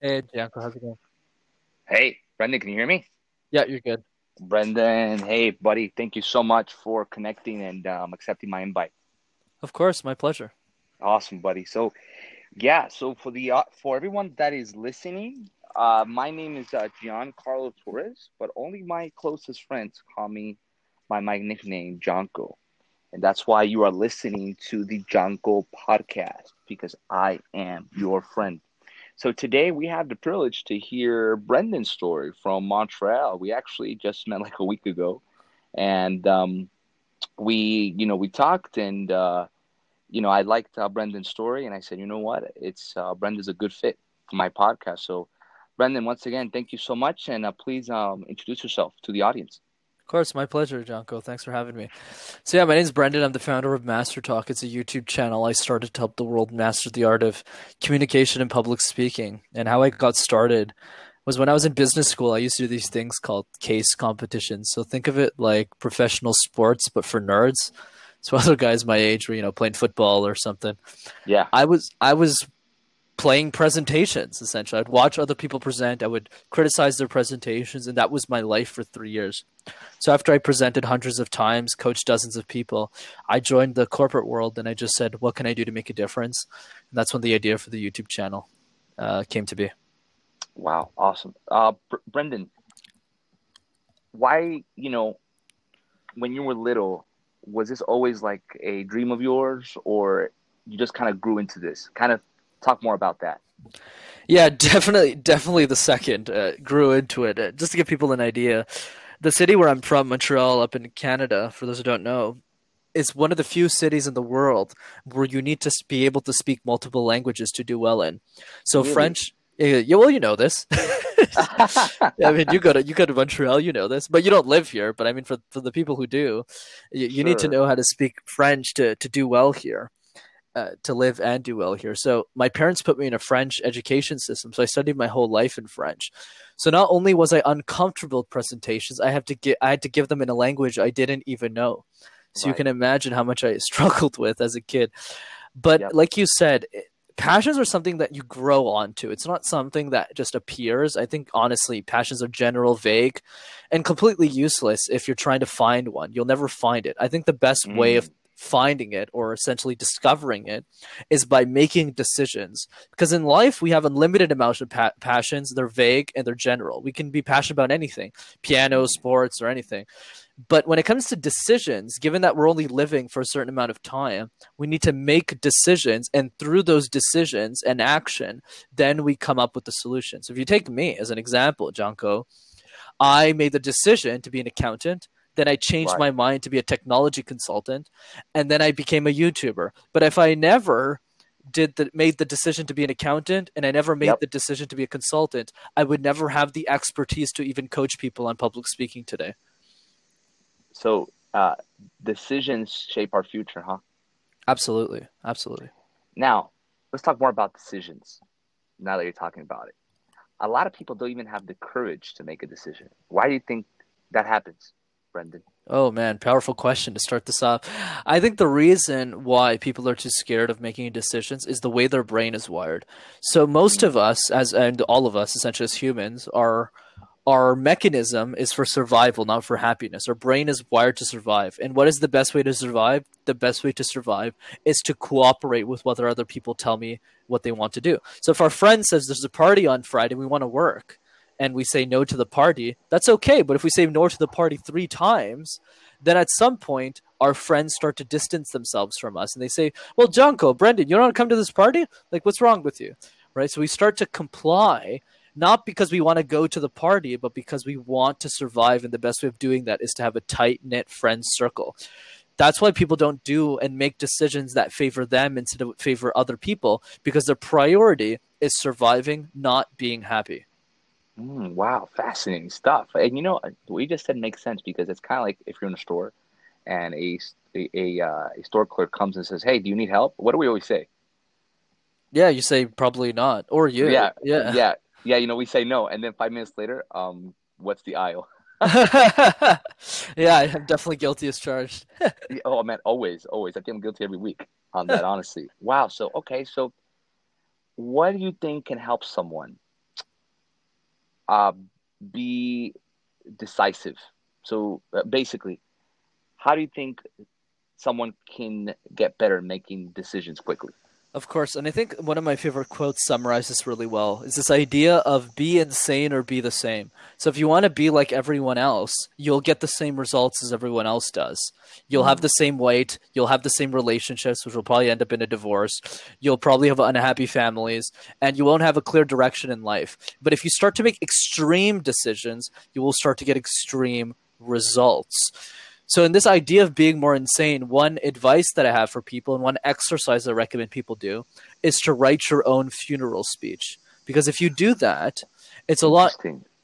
Hey, Janko, how's it going? Hey, Brenden, can you hear me? Yeah, you're good. Brenden, hey, buddy, thank you so much for connecting and um, accepting my invite. Of course, my pleasure. Awesome, buddy. So, yeah, so for the uh, for everyone that is listening, uh, my name is uh, Giancarlo Torres, but only my closest friends call me by my nickname, Janko. And that's why you are listening to the Janko podcast because I am your friend. So today we have the privilege to hear Brenden's story from Montreal. We actually just met like a week ago, and um, we, you know, we talked, and uh, you know, I liked uh, Brenden's story, and I said, you know what, it's uh, Brenden's a good fit for my podcast. So, Brenden, once again, thank you so much, and uh, please um, introduce yourself to the audience. Of course, my pleasure, Janko. Thanks for having me. So yeah, my name is Brenden. I'm the founder of Master Talk. It's a YouTube channel I started to help the world master the art of communication and public speaking. And how I got started was when I was in business school, I used to do these things called case competitions. So think of it like professional sports, but for nerds. So other guys my age were, you know, playing football or something. Yeah. I was I was playing presentations essentially. I'd watch other people present, I would criticize their presentations, and that was my life for three years. So after I presented hundreds of times, coached dozens of people, I joined the corporate world and I just said, what can I do to make a difference? And that's when the idea for the YouTube channel uh, came to be. Wow, awesome. Uh, Br- Brenden, why, you know, when you were little, was this always like a dream of yours or you just kind of grew into this? Kind of talk more about that. Yeah, definitely, definitely the second uh, grew into it. Uh, just to give people an idea, the city where I'm from, Montreal, up in Canada, for those who don't know, is one of the few cities in the world where you need to be able to speak multiple languages to do well in. So really? French, yeah, well, you know this. I mean, you go to you go to Montreal, you know this, but you don't live here. But I mean, for for the people who do, you, you sure. need to know how to speak French to to do well here. Uh, to live and do well here. So my parents put me in a French education system, so I studied my whole life in French. So not only was I uncomfortable with presentations, I have to get I had to give them in a language I didn't even know. So right. you can imagine how much I struggled with as a kid. But yep. like you said, passions are something that you grow onto. It's not something that just appears. I think honestly, passions are general, vague, and completely useless if you're trying to find one. You'll never find it. I think the best mm. way of finding it or essentially discovering it is by making decisions. Because in life we have unlimited amounts of pa- passions. They're vague and they're general. We can be passionate about anything piano sports or anything. But when it comes to decisions given that we're only living for a certain amount of time we need to make decisions and through those decisions and action then we come up with the solution. So if you take me as an example Janko I made the decision to be an accountant then I changed right. my mind to be a technology consultant, and then I became a YouTuber. But if I never did the made the decision to be an accountant and I never made yep. the decision to be a consultant, I would never have the expertise to even coach people on public speaking today. So uh, decisions shape our future, huh? Absolutely, absolutely. Now let's talk more about decisions. Now that you're talking about it, a lot of people don't even have the courage to make a decision. Why do you think that happens? Brenden? Oh man, powerful question to start this off. I think the reason why people are too scared of making decisions is the way their brain is wired. So most of us, as and all of us, essentially as humans, are our mechanism is for survival, not for happiness. Our brain is wired to survive. And what is the best way to survive? The best way to survive is to cooperate with what other people tell me what they want to do. So if our friend says there's a party on Friday, we want to work and we say no to the party, that's okay. But if we say no to the party three times, then at some point our friends start to distance themselves from us and they say, Well, Janko, Brenden, you don't want to come to this party? Like, what's wrong with you? Right? So we start to comply, not because we want to go to the party, but because we want to survive. And the best way of doing that is to have a tight knit friend circle. That's why people don't do and make decisions that favor them instead of favor other people because their priority is surviving, not being happy. Mm, wow, fascinating stuff. And you know, what you just said makes sense because it's kind of like if you're in a store and a a, a, uh, a store clerk comes and says, "Hey, do you need help?" What do we always say? Yeah, you say probably not, or you. Yeah, yeah, yeah, yeah. You know, we say no, and then five minutes later, um, what's the aisle? yeah, I'm definitely guilty as charged. oh man, always, always. I think I'm guilty every week on that. honestly, wow. So okay, so what do you think can help someone uh, be decisive. So uh, basically, how do you think someone can get better making decisions quickly? Of course, and I think one of my favorite quotes summarizes really well. Is this idea of be insane or be the same. So if you want to be like everyone else, you'll get the same results as everyone else does. You'll have the same weight, you'll have the same relationships, which will probably end up in a divorce. You'll probably have unhappy families, and you won't have a clear direction in life. But if you start to make extreme decisions, you will start to get extreme results. So, in this idea of being more insane, one advice that I have for people and one exercise I recommend people do is to write your own funeral speech. Because if you do that, it's a lot.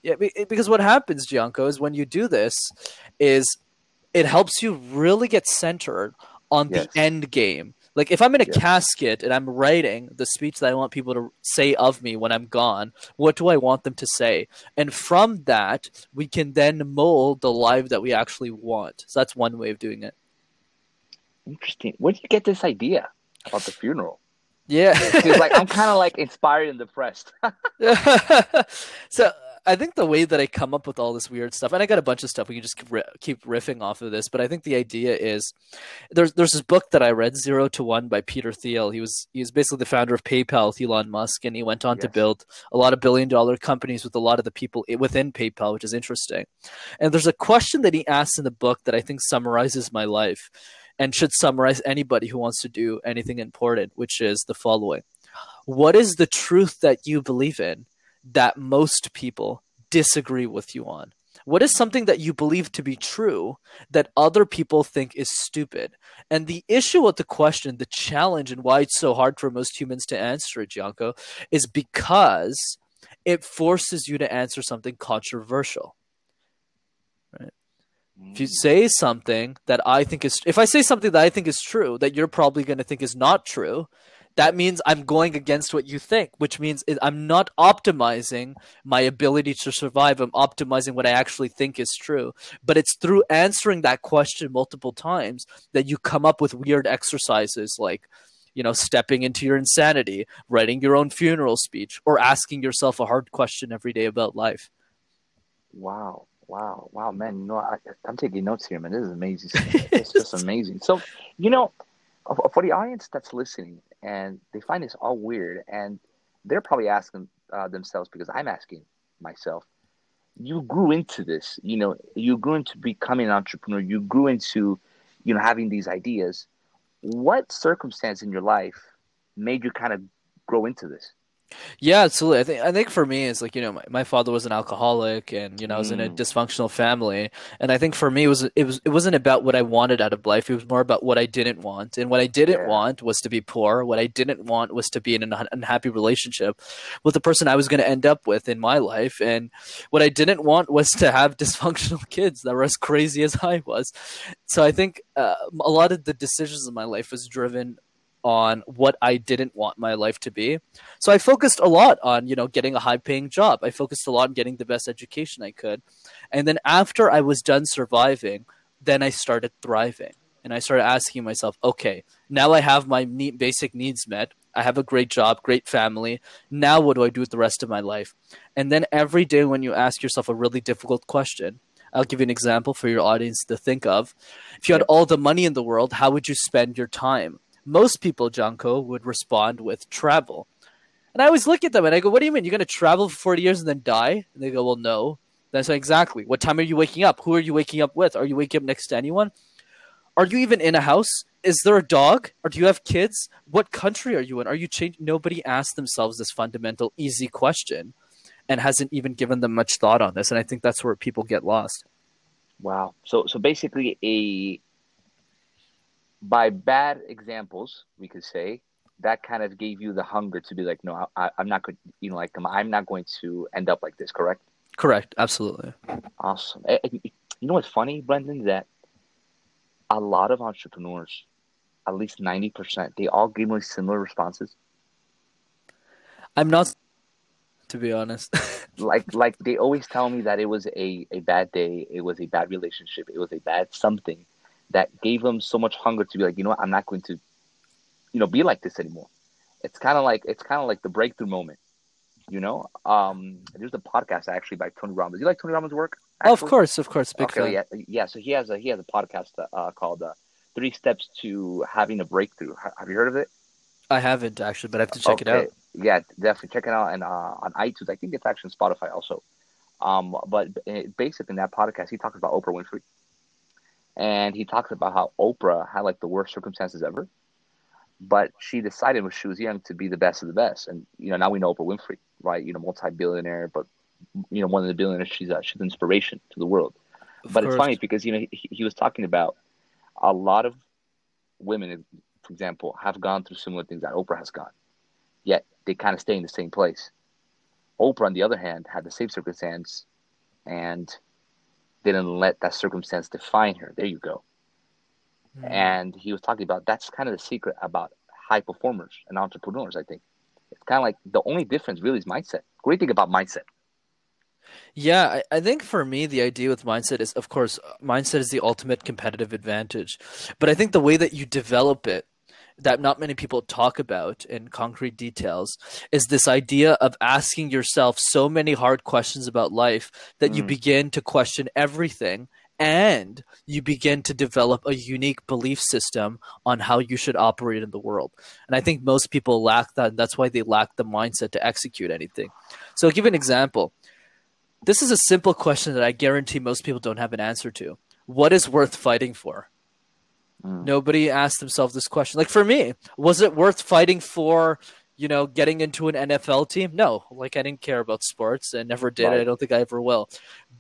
Yeah, because what happens, Janko, is when you do this, is it helps you really get centered on yes. the end game. Like if I'm in a yes. casket and I'm writing the speech that I want people to say of me when I'm gone, what do I want them to say? And from that, we can then mold the life that we actually want. So that's one way of doing it. Interesting. Where did you get this idea about the funeral? Yeah, like I'm kind of like inspired and depressed. so I think the way that I come up with all this weird stuff, and I got a bunch of stuff we can just keep riffing off of this, but I think the idea is there's there's this book that I read, Zero to One by Peter Thiel. He was he was basically the founder of PayPal with Elon Musk, and he went on yes. to build a lot of billion dollar companies with a lot of the people within PayPal, which is interesting. And there's a question that he asks in the book that I think summarizes my life and should summarize anybody who wants to do anything important, which is the following. What is the truth that you believe in? That most people disagree with you on? What is something that you believe to be true that other people think is stupid? And the issue with the question, the challenge, and why it's so hard for most humans to answer it, Janko, is because it forces you to answer something controversial. Right? If you say something that I think is, if I say something that I think is true, that you're probably going to think is not true, that means I'm going against what you think, which means I'm not optimizing my ability to survive. I'm optimizing what I actually think is true. But it's through answering that question multiple times that you come up with weird exercises like, you know, stepping into your insanity, writing your own funeral speech, or asking yourself a hard question every day about life. Wow. Wow, wow, man! You know, I, am taking notes here, man. This is amazing. it's just amazing. So, you know, for the audience that's listening, and they find this all weird and they're probably asking uh, themselves because i'm asking myself you grew into this you know you grew into becoming an entrepreneur you grew into you know having these ideas. What circumstance in your life made you kind of grow into this yeah, absolutely. I think I think for me it's like you know my, my father was an alcoholic and you know I was in a mm. dysfunctional family and I think for me it was it was it wasn't about what I wanted out of life it was more about what I didn't want and what I didn't yeah. want was to be poor what I didn't want was to be in an unhappy relationship with the person I was going to end up with in my life and what I didn't want was to have dysfunctional kids that were as crazy as I was so I think uh, a lot of the decisions in my life was driven on what I didn't want my life to be. So I focused a lot on, you know, getting a high paying job. I focused a lot on getting the best education I could. And then after I was done surviving, then I started thriving. And I started asking myself, okay, now I have my basic needs met. I have a great job, great family. Now what do I do with the rest of my life? And then every day when you ask yourself a really difficult question, I'll give you an example for your audience to think of. If you had all the money in the world, how would you spend your time? Most people, Janko, would respond with travel. And I always look at them and I go, What do you mean? You're going to travel for 40 years and then die? And they go, Well, no. I say, Exactly. What time are you waking up? Who are you waking up with? Are you waking up next to anyone? Are you even in a house? Is there a dog? Or do you have kids? What country are you in? Are you changing? Nobody asks themselves this fundamental, easy question and hasn't even given them much thought on this. And I think that's where people get lost. Wow. So, so basically, a by bad examples, we could say that kind of gave you the hunger to be like, no, I, am not going, you know, like I'm not going to end up like this. Correct? Correct. Absolutely. Awesome. You know what's funny, Brenden? That a lot of entrepreneurs, at least ninety percent, they all give me similar responses. I'm not, to be honest. like, like they always tell me that it was a a bad day, it was a bad relationship, it was a bad something that gave them so much hunger to be like, you know what, I'm not going to, you know, be like this anymore. It's kind of like it's kind of like the breakthrough moment. You know, um, there's a podcast actually by Tony Robbins. You like Tony Robbins' work? Oh, of actually? course, of course, big okay, fan. yeah, yeah. So he has a he has a podcast uh, called uh, Three Steps to Having a Breakthrough. Have you heard of it? I haven't actually, but I have to check it out. Yeah, definitely check it out and uh, on iTunes. I think it's actually on Spotify also. Um, but uh, basically in that podcast, he talks about Oprah Winfrey, and he talks about how Oprah had like the worst circumstances ever, but she decided when she was young to be the best of the best. And you know now we know Oprah Winfrey, right? You know, multi-billionaire, but you know one of the billionaires. She's a, she's an inspiration to the world. Of but it's funny because you know he, he was talking about a lot of women, for example, have gone through similar things that Oprah has gone, yet they kind of stay in the same place. Oprah, on the other hand, had the same circumstance and didn't let that circumstance define her. There you go. Mm. And he was talking about that's kind of the secret about high performers and entrepreneurs. I think it's kind of like the only difference really is mindset. Great thing about mindset? Yeah, I, I think for me, the idea with mindset is, of course, mindset is the ultimate competitive advantage. But I think the way that you develop it, that not many people talk about in concrete details, is this idea of asking yourself so many hard questions about life that you Mm. begin to question everything and you begin to develop a unique belief system on how you should operate in the world. And I think most people lack that. And that's why they lack the mindset to execute anything. So, I'll give you an example. This is a simple question that I guarantee most people don't have an answer to. What is worth fighting for? Mm. Nobody asked themselves this question. Like for me, was it worth fighting for, you know, getting into an NFL team? No. Like I didn't care about sports and never did. Right. I don't think I ever will.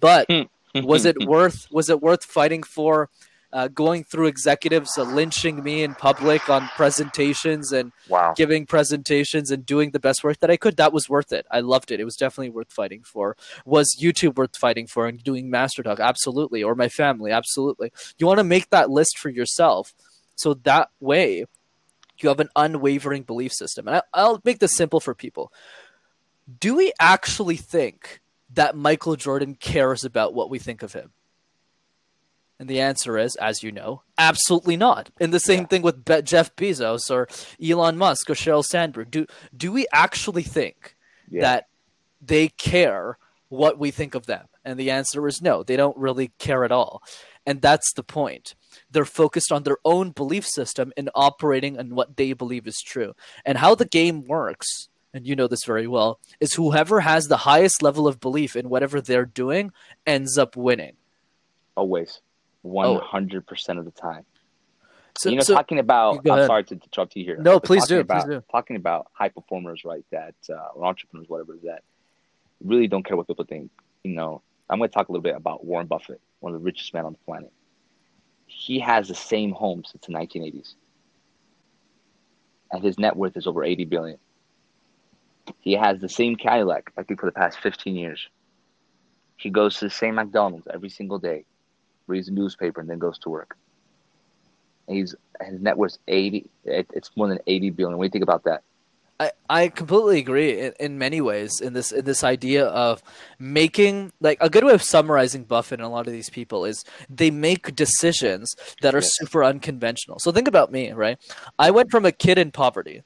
But was it worth was it worth fighting for uh, going through executives uh, lynching me in public on presentations and wow? giving presentations and doing the best work that I could, that was worth it. I loved it. It was definitely worth fighting for. Was YouTube worth fighting for and doing Master Talk? Absolutely. Or my family? Absolutely. You want to make that list for yourself. So that way you have an unwavering belief system. And I, I'll make this simple for people. Do we actually think that Michael Jordan cares about what we think of him? And the answer is, as you know, absolutely not. And the same Yeah. thing with Be- Jeff Bezos or Elon Musk or Sheryl Sandberg. Do do we actually think Yeah. that they care what we think of them? And the answer is no. They don't really care at all. And that's the point. They're focused on their own belief system and operating on what they believe is true. And how the game works, and you know this very well, is whoever has the highest level of belief in whatever they're doing ends up winning. always, one hundred percent of the time. So, you know, so- talking about. I'm sorry to interrupt you here. No, please do, About, please do. Talking about high performers, right? That uh, or entrepreneurs, whatever that really don't care what people think. You know, I'm going to talk a little bit about Warren Buffett, one of the richest men on the planet. He has the same home since the 1980s, and his net worth is over 80 billion. He has the same Cadillac, I think, for the past 15 years. He goes to the same McDonald's every single day, reads a newspaper, and then goes to work. And he's his net worth eighty. It, it's more than eighty billion. What do you think about that? I, I completely agree in, in many ways in this in this idea of making like a good way of summarizing Buffett and a lot of these people is they make decisions that are super unconventional. So think about me, right? I went from a kid in poverty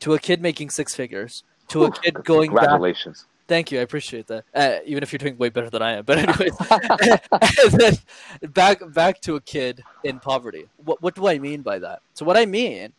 to a kid making six figures to a kid going back Congratulations. Thank you, I appreciate that. Uh, even if you're doing way better than I am, but anyways, back back to a kid in poverty. What what do I mean by that? So what I mean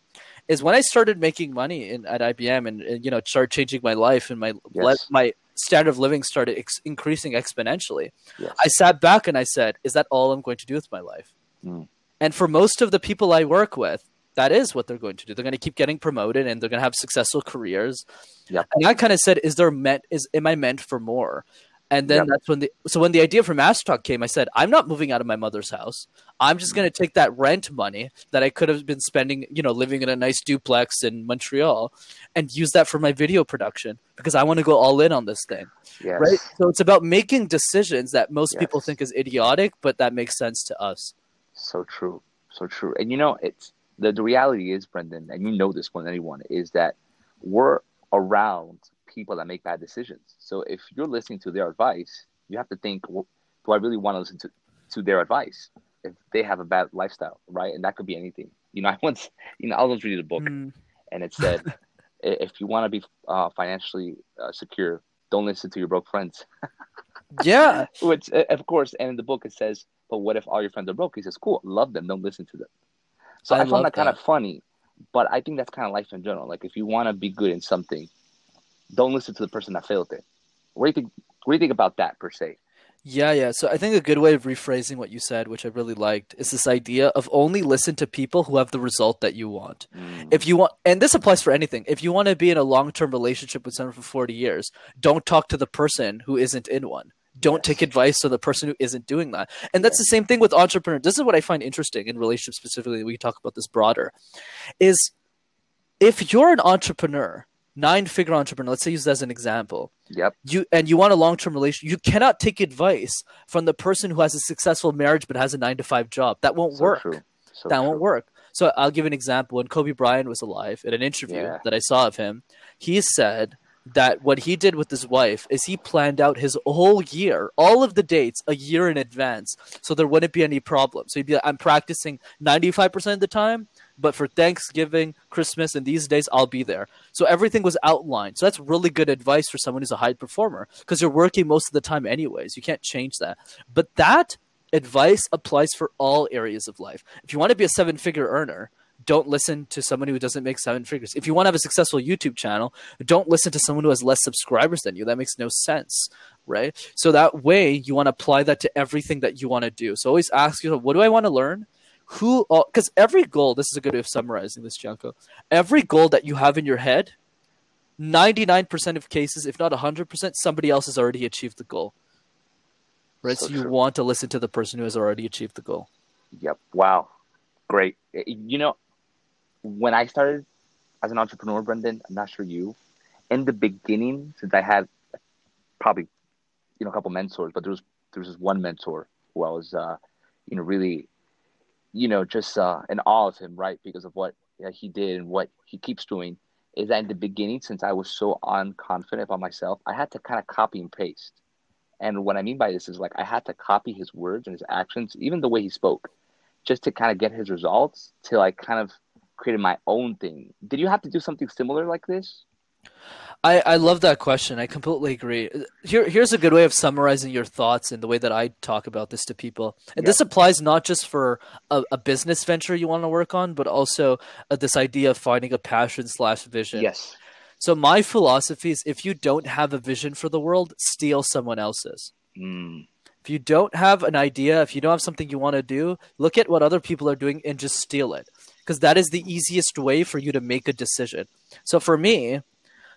is when I started making money in, at IBM and, and you know started changing my life and my Yes. my standard of living started ex- increasing exponentially. Yes. I sat back and I said, "Is that all I'm going to do with my life?" Mm. And for most of the people I work with, that is what they're going to do. They're going to keep getting promoted and they're going to have successful careers. Yep. And I kind of said, "Is there meant? Is am I meant for more?" And then Yep. that's when the so when the idea for Master Talk came, I said, "I'm not moving out of my mother's house. I'm just going to take that rent money that I could have been spending, you know, living in a nice duplex in Montreal, and use that for my video production because I want to go all in on this thing." yes. Right? So it's about making decisions that most people think is idiotic, but that makes sense to us. So true. So true. And you know, it's the, the reality is, Brenden, and you know this more than anyone, is that we're around people that make bad decisions. So if you're listening to their advice, you have to think, well, do I really want to listen to, to their advice if they have a bad lifestyle, right? And that could be anything. You know, I once, you know, I was reading a book Mm, and it said, if you want to be uh, financially uh, secure, don't listen to your broke friends. yeah. Which, uh, of course, and in the book it says, but what if all your friends are broke? He says, cool, love them, don't listen to them. So I, I found that, that kind of funny, but I think that's kind of life in general. Like if you want to be good in something, don't listen to the person that failed it. What do you think? What do you think about that per se? Yeah, yeah. So I think a good way of rephrasing what you said, which I really liked, is this idea of only listen to people who have the result that you want. Mm. If you want, and this applies for anything. If you want to be in a long term relationship with someone for 40 years, don't talk to the person who isn't in one. Don't take advice from the person who isn't doing that. And that's the same thing with entrepreneurs. This is what I find interesting in relationships specifically. We talk about this broader is if you're an entrepreneur, nine figure entrepreneur, let's say use that as an example. Yep. You and you want a long term relationship. You cannot take advice from the person who has a successful marriage but has a nine to five job. That won't so work. So that true. won't work. So I'll give an example. When Kobe Bryant was alive, in an interview yeah. that I saw of him, he said that what he did with his wife is he planned out his whole year, all of the dates, a year in advance, so there wouldn't be any problem. So he'd be like, I'm practicing 95% of the time, but for Thanksgiving, Christmas, and these days, I'll be there. So everything was outlined. So that's really good advice for someone who's a high performer because you're working most of the time, anyways. You can't change that. But that advice applies for all areas of life. If you want to be a seven figure earner, don't listen to someone who doesn't make seven figures. If you want to have a successful YouTube channel, don't listen to someone who has less subscribers than you. That makes no sense, right? So that way, you want to apply that to everything that you want to do. So always ask yourself, what do I want to learn? who because every goal this is a good way of summarizing this Janko every goal that you have in your head 99% of cases if not 100% somebody else has already achieved the goal right so, so you true. want to listen to the person who has already achieved the goal yep wow great you know when i started as an entrepreneur brenden i'm not sure you in the beginning since i had probably you know a couple mentors but there was there was this one mentor who i was uh you know really you know, just uh, in awe of him, right? Because of what he did and what he keeps doing. Is that in the beginning, since I was so unconfident about myself, I had to kind of copy and paste. And what I mean by this is like I had to copy his words and his actions, even the way he spoke, just to kind of get his results till I kind of created my own thing. Did you have to do something similar like this? I, I love that question. I completely agree. Here, here's a good way of summarizing your thoughts and the way that I talk about this to people. And this applies not just for a, a, business venture you want to work on, but also uh, this idea of finding a passion slash vision. Yes. So my philosophy is if you don't have a vision for the world, steal someone else's. Mm. If you don't have an idea, if you don't have something you want to do, look at what other people are doing and just steal it. Because that is the easiest way for you to make a decision. So for me,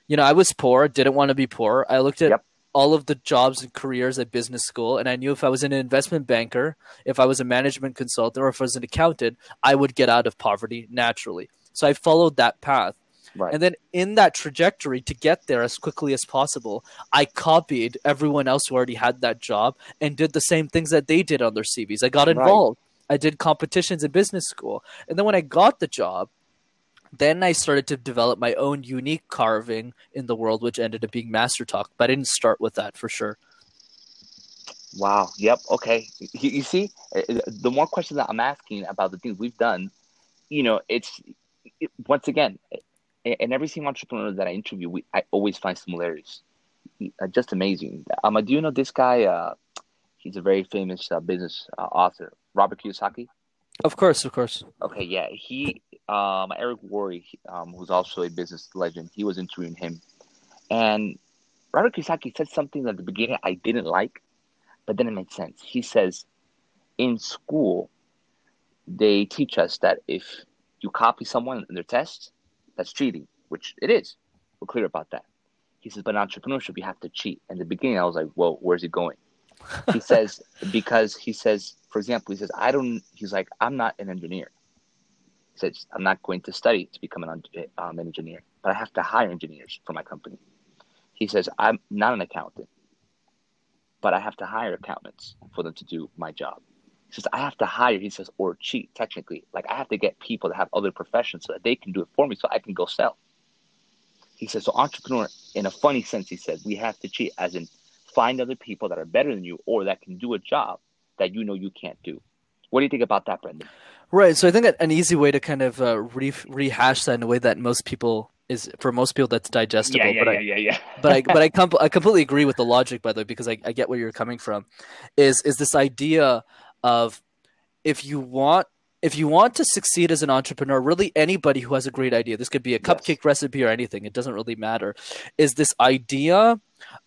you know, I was poor, didn't want to be poor. I looked at yep. all of the jobs and careers at business school, and I knew if I was an investment banker, if I was a management consultant, or if I was an accountant, I would get out of poverty naturally. So I followed that path. Right. And then in that trajectory to get there as quickly as possible, I copied everyone else who already had that job and did the same things that they did on their CVs. I got involved. I did competitions in business school. And then when I got the job, then I started to develop my own unique carving in the world, which ended up being Master Talk. But I didn't start with that for sure. Wow. Yep. Okay. You, you see, uh, uh, the more questions that I'm asking about the things we've done, you know, it's it, once again, and every single entrepreneur that I interview, we, I always find similarities. Uh, just amazing. Um, do you know this guy? Uh, he's a very famous uh, business uh, author, Robert Kiyosaki. Of course, of course. Okay, yeah. He, um, Eric Worre, um, who's also a business legend, he was interviewing him, and Robert Kiyosaki said something at the beginning I didn't like, but then it made sense. He says, in school, they teach us that if you copy someone in their test, that's cheating, which it is. We're clear about that. He says, but in entrepreneurship, you have to cheat. In the beginning, I was like, whoa, where's he going? He says, because he says, for example, he says, I don't, he's like, I'm not an engineer. He says, I'm not going to study to become an, um, an engineer, but I have to hire engineers for my company. He says, I'm not an accountant, but I have to hire accountants for them to do my job. He says, I have to hire, he says, or cheat technically. Like I have to get people that have other professions so that they can do it for me so I can go sell. He says, so entrepreneur, in a funny sense, he said, we have to cheat, as in find other people that are better than you or that can do a job that you know you can't do. What do you think about that, Brenden? Right. So I think that an easy way to kind of uh, re- rehash that in a way that most people is for most people that's digestible. Yeah, yeah, but I, yeah, yeah, yeah. but I but I, com- I completely agree with the logic by the way because I, I get where you're coming from. Is is this idea of if you want if you want to succeed as an entrepreneur, really anybody who has a great idea, this could be a cupcake Yes. recipe or anything, it doesn't really matter, is this idea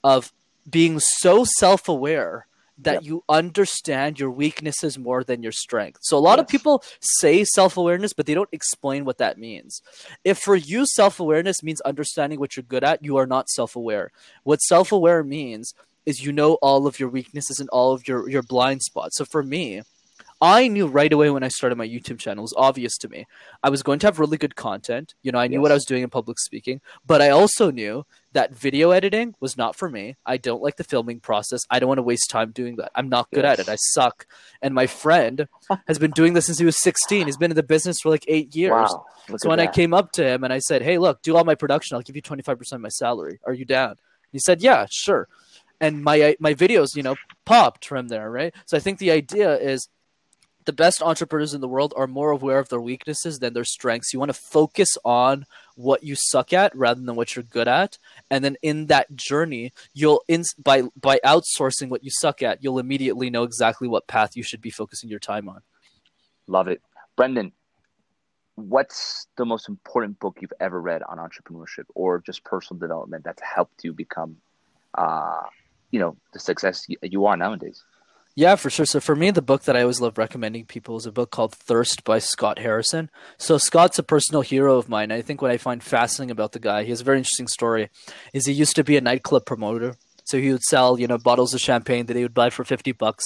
of being so self aware that Yep. you understand your weaknesses more than your strength. So a lot of people say self awareness, but they don't explain what that means. If for you self awareness means understanding what you're good at, you are not self aware. What self aware means is you know all of your weaknesses and all of your, your blind spots. So for me, I knew right away when I started my YouTube channel, it was obvious to me. I was going to have really good content. You know, I knew what I was doing in public speaking, but I also knew that video editing was not for me. I don't like the filming process. I don't want to waste time doing that. I'm not good at it. I suck. And my friend has been doing this since he was 16. He's been in the business for like eight years. Wow. So when I came up to him and I said, "Hey, look, do all my production. I'll give you twenty five percent of my salary. Are you down?" He said, "Yeah, sure." And my my videos, you know, popped from there, right? So I think the idea is the best entrepreneurs in the world are more aware of their weaknesses than their strengths. You want to focus on what you suck at rather than what you're good at, and then in that journey, you'll in by by outsourcing what you suck at, you'll immediately know exactly what path you should be focusing your time on. Love it. Brenden, what's the most important book you've ever read on entrepreneurship or just personal development that's helped you become, uh, you know, the success you, you are nowadays? Yeah, for sure. So for me, the book that I always love recommending people is a book called Thirst by Scott Harrison. So Scott's a personal hero of mine. I think what I find fascinating about the guy, he has a very interesting story, is he used to be a nightclub promoter. So he would sell, you know, bottles of champagne that he would buy for 50 bucks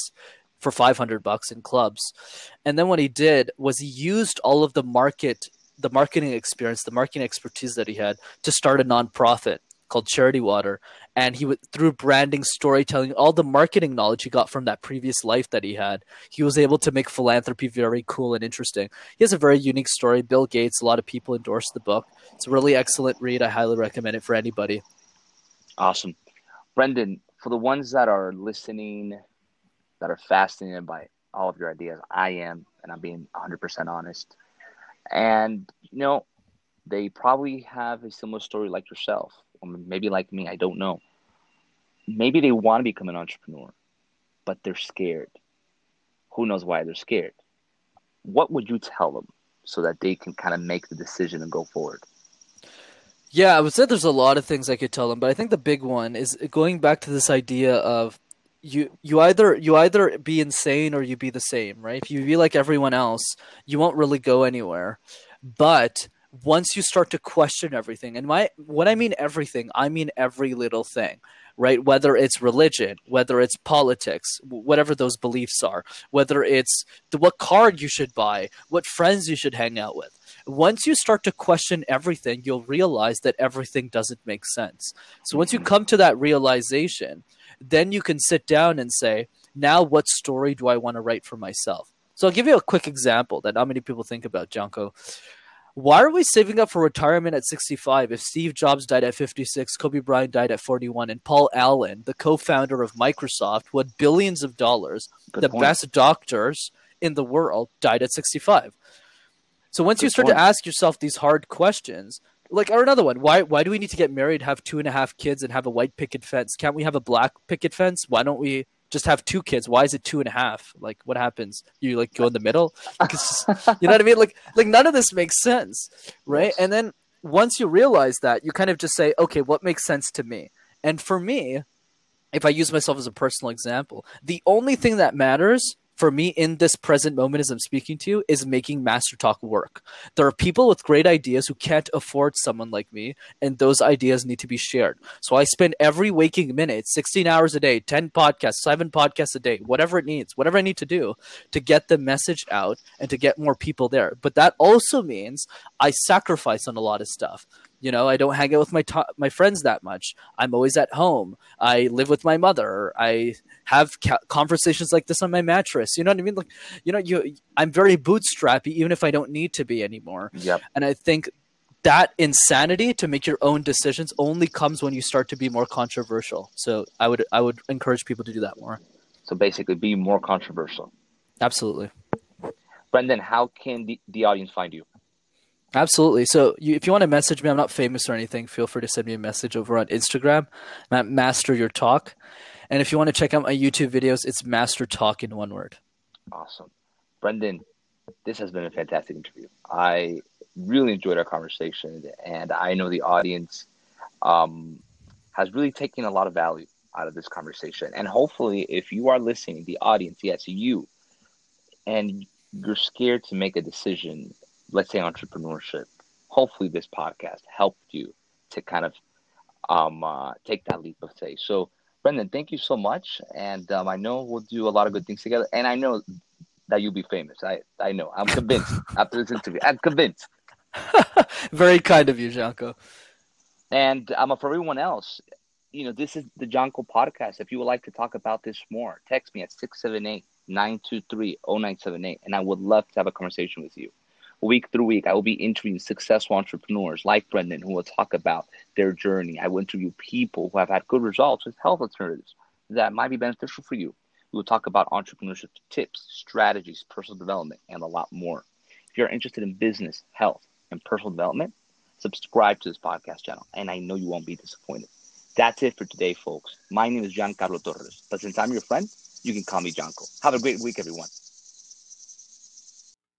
for 500 bucks in clubs. And then what he did was he used all of the market, the marketing experience, the marketing expertise that he had to start a nonprofit called Charity Water. And he would through branding, storytelling, all the marketing knowledge he got from that previous life that he had, he was able to make philanthropy very cool and interesting. He has a very unique story. Bill Gates, a lot of people endorsed the book. It's a really excellent read. I highly recommend it for anybody. Awesome. Brenden, for the ones that are listening, that are fascinated by all of your ideas, I am, and I'm being 100% honest. And, you know, they probably have a similar story like yourself, or maybe like me, I don't know. Maybe they want to become an entrepreneur, but they're scared. Who knows why they're scared? What would you tell them so that they can kind of make the decision and go forward? Yeah, I would say there's a lot of things I could tell them, but I think the big one is going back to this idea of you you either you either be insane or you be the same, right? If you be like everyone else, you won't really go anywhere. But once you start to question everything, and my when I mean everything, I mean every little thing, right? Whether it's religion, whether it's politics, whatever those beliefs are, whether it's the, what card you should buy, what friends you should hang out with once you start to question everything, you'll realize that everything doesn't make sense. So once you mm-hmm. come to that realization, then you can sit down and say, now what story do I want to write for myself? So I'll give you a quick example that not many people think about, Janko. Why are we saving up for retirement at 65 if Steve Jobs died at 56, Kobe Bryant died at 41, and Paul Allen, the co founder of Microsoft, who had billions of dollars, Good the point. best doctors in the world, died at 65? So once you start point. to ask yourself these hard questions, like or another one, why why do we need to get married, have two and a half kids, and have a white picket fence? Can't we have a black picket fence? Why don't we just have two kids? Why is it two and a half? Like what happens? You like go in the middle? Just- you know what I mean? Like like none of this makes sense, right? And then once you realize that, you kind of just say, okay, what makes sense to me? And for me, if I use myself as a personal example, the only thing that matters for me in this present moment as I'm speaking to you is making Master Talk work. There are people with great ideas who can't afford someone like me, and those ideas need to be shared. So I spend every waking minute, 16 hours a day, 10 podcasts, seven podcasts a day, whatever it needs, whatever I need to do to get the message out and to get more people there. But that also means I sacrifice on a lot of stuff. You know, I don't hang out with my to- my friends that much. I'm always at home. I live with my mother. I have ca- conversations like this on my mattress. You know what I mean? Like, you know, you I'm very bootstrappy, even if I don't need to be anymore. Yep. And I think that insanity to make your own decisions only comes when you start to be more controversial. So I would I would encourage people to do that more. So basically, be more controversial. Absolutely. Brenden, how can the, the audience find you? Absolutely. So you, if you want to message me, I'm not famous or anything. Feel free to send me a message over on Instagram, at Master Your Talk. And if you want to check out my YouTube videos, it's Master Talk in one word. Awesome. Brenden, this has been a fantastic interview. I really enjoyed our conversation, and I know the audience um, has really taken a lot of value out of this conversation. And hopefully, if you are listening, the audience, yes, you, and you're scared to make a decision, let's say entrepreneurship, hopefully this podcast helped you to kind of um, uh, take that leap of faith. So, Brenden, thank you so much, and um, I know we'll do a lot of good things together. And I know that you'll be famous. I I know. I'm convinced after this interview. I'm convinced. Very kind of you, Janko. And um, for everyone else, you know, this is the Janko podcast. If you would like to talk about this more, text me at 678 923 0978, and I would love to have a conversation with you. Week through week, I will be interviewing successful entrepreneurs like Brenden who will talk about their journey. I will interview people who have had good results with health alternatives that might be beneficial for you. We will talk about entrepreneurship tips, strategies, personal development, and a lot more. If you're interested in business, health, and personal development, subscribe to this podcast channel, and I know you won't be disappointed. That's it for today, folks. My name is Giancarlo Torres, but since I'm your friend, you can call me Janko. Have a great week, everyone.